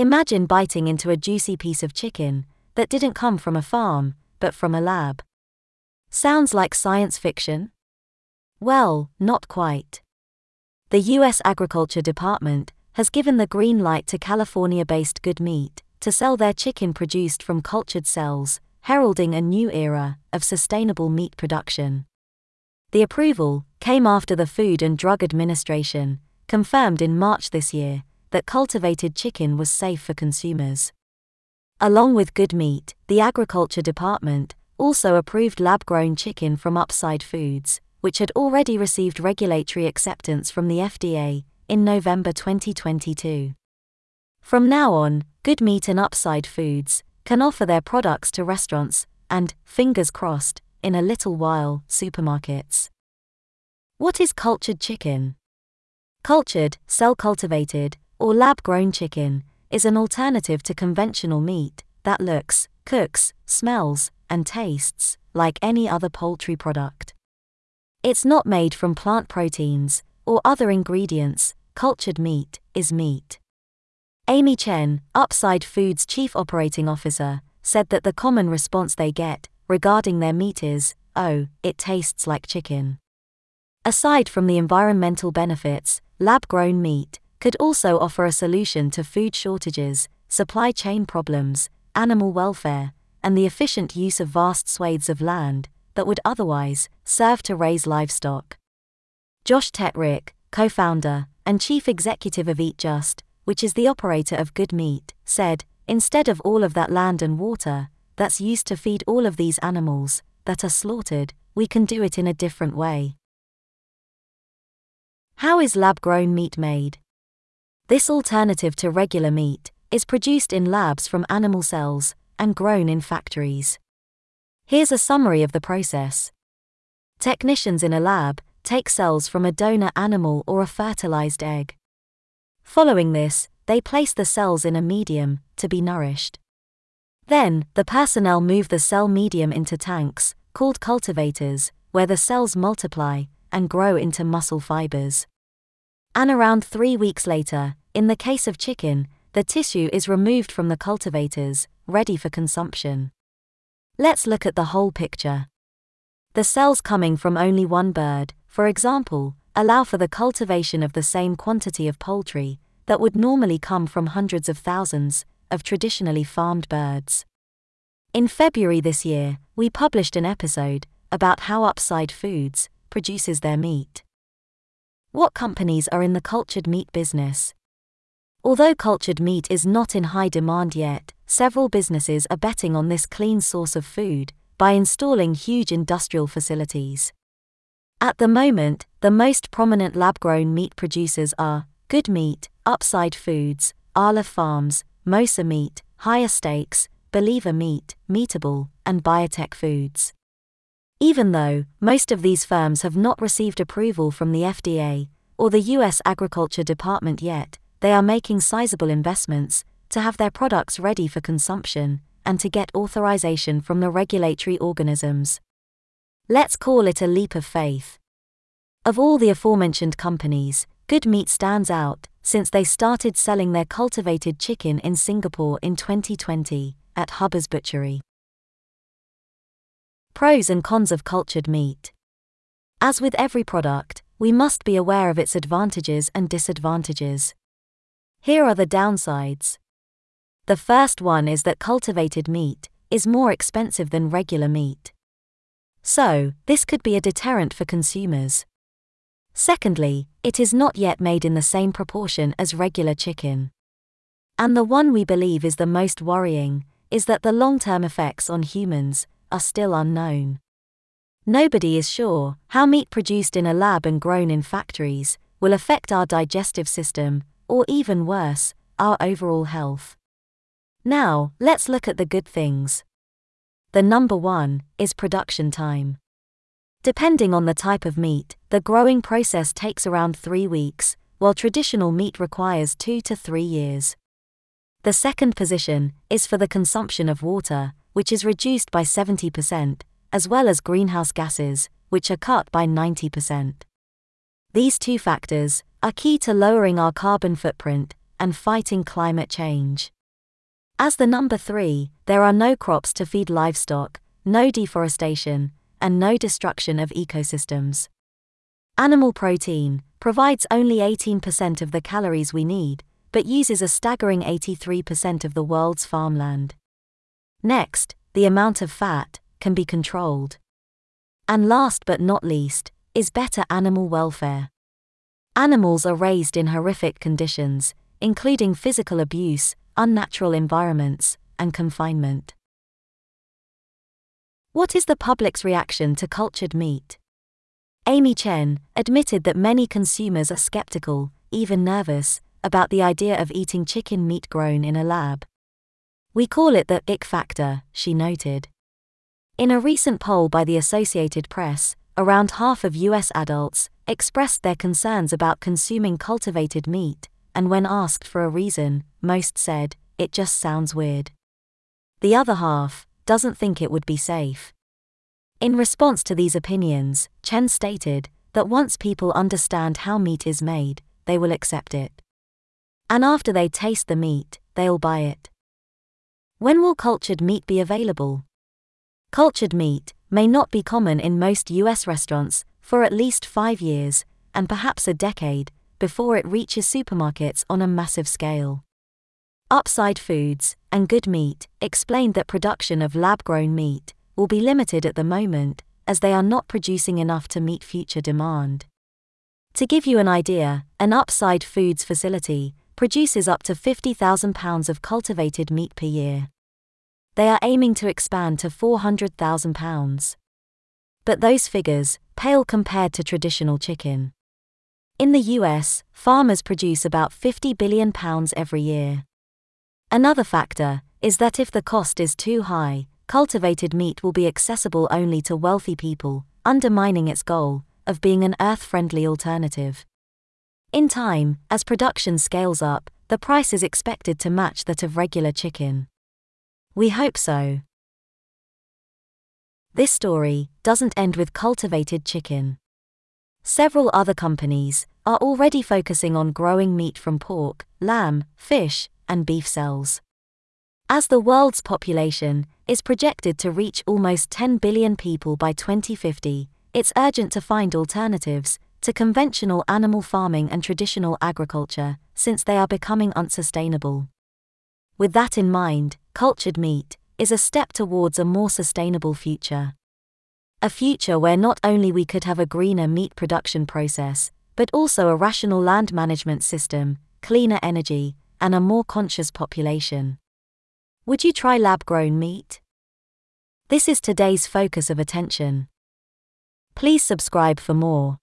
Imagine biting into a juicy piece of chicken that didn't come from a farm, but from a lab. Sounds like science fiction? Well, not quite. The U.S. Agriculture Department has given the green light to California based Good Meat to sell their chicken produced from cultured cells, heralding a new era of sustainable meat production. The approval came after the Food and Drug Administration confirmed in March this year that cultivated chicken was safe for consumers. Along with good meat, the Agriculture Department also approved lab grown chicken from Upside Foods, which had already received regulatory acceptance from the FDA in November 2022. From now on, Good Meat and Upside Foods can offer their products to restaurants and, fingers crossed, in a little while, supermarkets. What is cultured chicken? Cultured, cell cultivated, or lab grown chicken is an alternative to conventional meat that looks, cooks, smells, and tastes like any other poultry product. It's not made from plant proteins or other ingredients, cultured meat is meat. Amy Chen, Upside Foods Chief Operating Officer, said that the common response they get regarding their meat is, oh, it tastes like chicken. Aside from the environmental benefits, lab grown meat could also offer a solution to food shortages, supply chain problems, animal welfare, and the efficient use of vast swathes of land that would otherwise serve to raise livestock. Josh Tetrick, co founder and chief executive of Eat Just, which is the operator of Good Meat, said, instead of all of that land and water that's used to feed all of these animals that are slaughtered, we can do it in a different way. How is lab grown meat made? This alternative to regular meat is produced in labs from animal cells and grown in factories. Here's a summary of the process. Technicians in a lab take cells from a donor animal or a fertilized egg. Following this, they place the cells in a medium to be nourished. Then, the personnel move the cell medium into tanks, called cultivators, where the cells multiply and grow into muscle fibers. And around three weeks later, in the case of chicken, the tissue is removed from the cultivators, ready for consumption. Let's look at the whole picture. The cells coming from only one bird, for example, allow for the cultivation of the same quantity of poultry that would normally come from hundreds of thousands of traditionally farmed birds. In February this year, we published an episode about how Upside Foods produces their meat. What companies are in the cultured meat business? Although cultured meat is not in high demand yet, several businesses are betting on this clean source of food by installing huge industrial facilities. At the moment, the most prominent lab grown meat producers are Good Meat, Upside Foods, Aleph Farms, Mosa Meat, Higher Steaks, Believer Meat, Meatable, and Biotech Foods. Even though most of these firms have not received approval from the FDA or the U.S. Agriculture Department yet, they are making sizable investments to have their products ready for consumption and to get authorization from the regulatory organisms. Let's call it a leap of faith. Of all the aforementioned companies, Good Meat stands out since they started selling their cultivated chicken in Singapore in 2020 at Huber's Butchery. Pros and cons of cultured meat. As with every product, we must be aware of its advantages and disadvantages. Here are the downsides. The first one is that cultivated meat is more expensive than regular meat. So, this could be a deterrent for consumers. Secondly, it is not yet made in the same proportion as regular chicken. And the one we believe is the most worrying is that the long term effects on humans are still unknown. Nobody is sure how meat produced in a lab and grown in factories will affect our digestive system, or even worse, our overall health. Now, let's look at the good things. The number one is production time. Depending on the type of meat, the growing process takes around three weeks, while traditional meat requires two to three years. The second position is for the consumption of water, which is reduced by 70%, as well as greenhouse gases, which are cut by 90%. These two factors are key to lowering our carbon footprint and fighting climate change. As the number three, there are no crops to feed livestock, no deforestation, and no destruction of ecosystems. Animal protein provides only 18% of the calories we need, but uses a staggering 83% of the world's farmland. Next, the amount of fat can be controlled. And last but not least, is better animal welfare. Animals are raised in horrific conditions, including physical abuse, unnatural environments, and confinement. What is the public's reaction to cultured meat? Amy Chen admitted that many consumers are skeptical, even nervous, about the idea of eating chicken meat grown in a lab. We call it the ick factor, she noted. In a recent poll by the Associated Press, around half of US adults expressed their concerns about consuming cultivated meat, and when asked for a reason, most said, it just sounds weird. The other half doesn't think it would be safe. In response to these opinions, Chen stated that once people understand how meat is made, they will accept it. And after they taste the meat, they'll buy it. When will cultured meat be available? Cultured meat may not be common in most US restaurants for at least five years, and perhaps a decade, before it reaches supermarkets on a massive scale. Upside Foods and Good Meat explained that production of lab grown meat will be limited at the moment, as they are not producing enough to meet future demand. To give you an idea, an Upside Foods facility produces up to 50,000 pounds of cultivated meat per year. They are aiming to expand to 400,000 pounds. But those figures pale compared to traditional chicken. In the US, farmers produce about 50 billion pounds every year. Another factor is that if the cost is too high, cultivated meat will be accessible only to wealthy people, undermining its goal of being an earth friendly alternative. In time, as production scales up, the price is expected to match that of regular chicken. We hope so. This story doesn't end with cultivated chicken. Several other companies are already focusing on growing meat from pork, lamb, fish, and beef cells. As the world's population is projected to reach almost 10 billion people by 2050, it's urgent to find alternatives to conventional animal farming and traditional agriculture, since they are becoming unsustainable. With that in mind, cultured meat is a step towards a more sustainable future. A future where not only we could have a greener meat production process, but also a rational land management system, cleaner energy, and a more conscious population. Would you try lab grown meat? This is today's focus of attention. Please subscribe for more.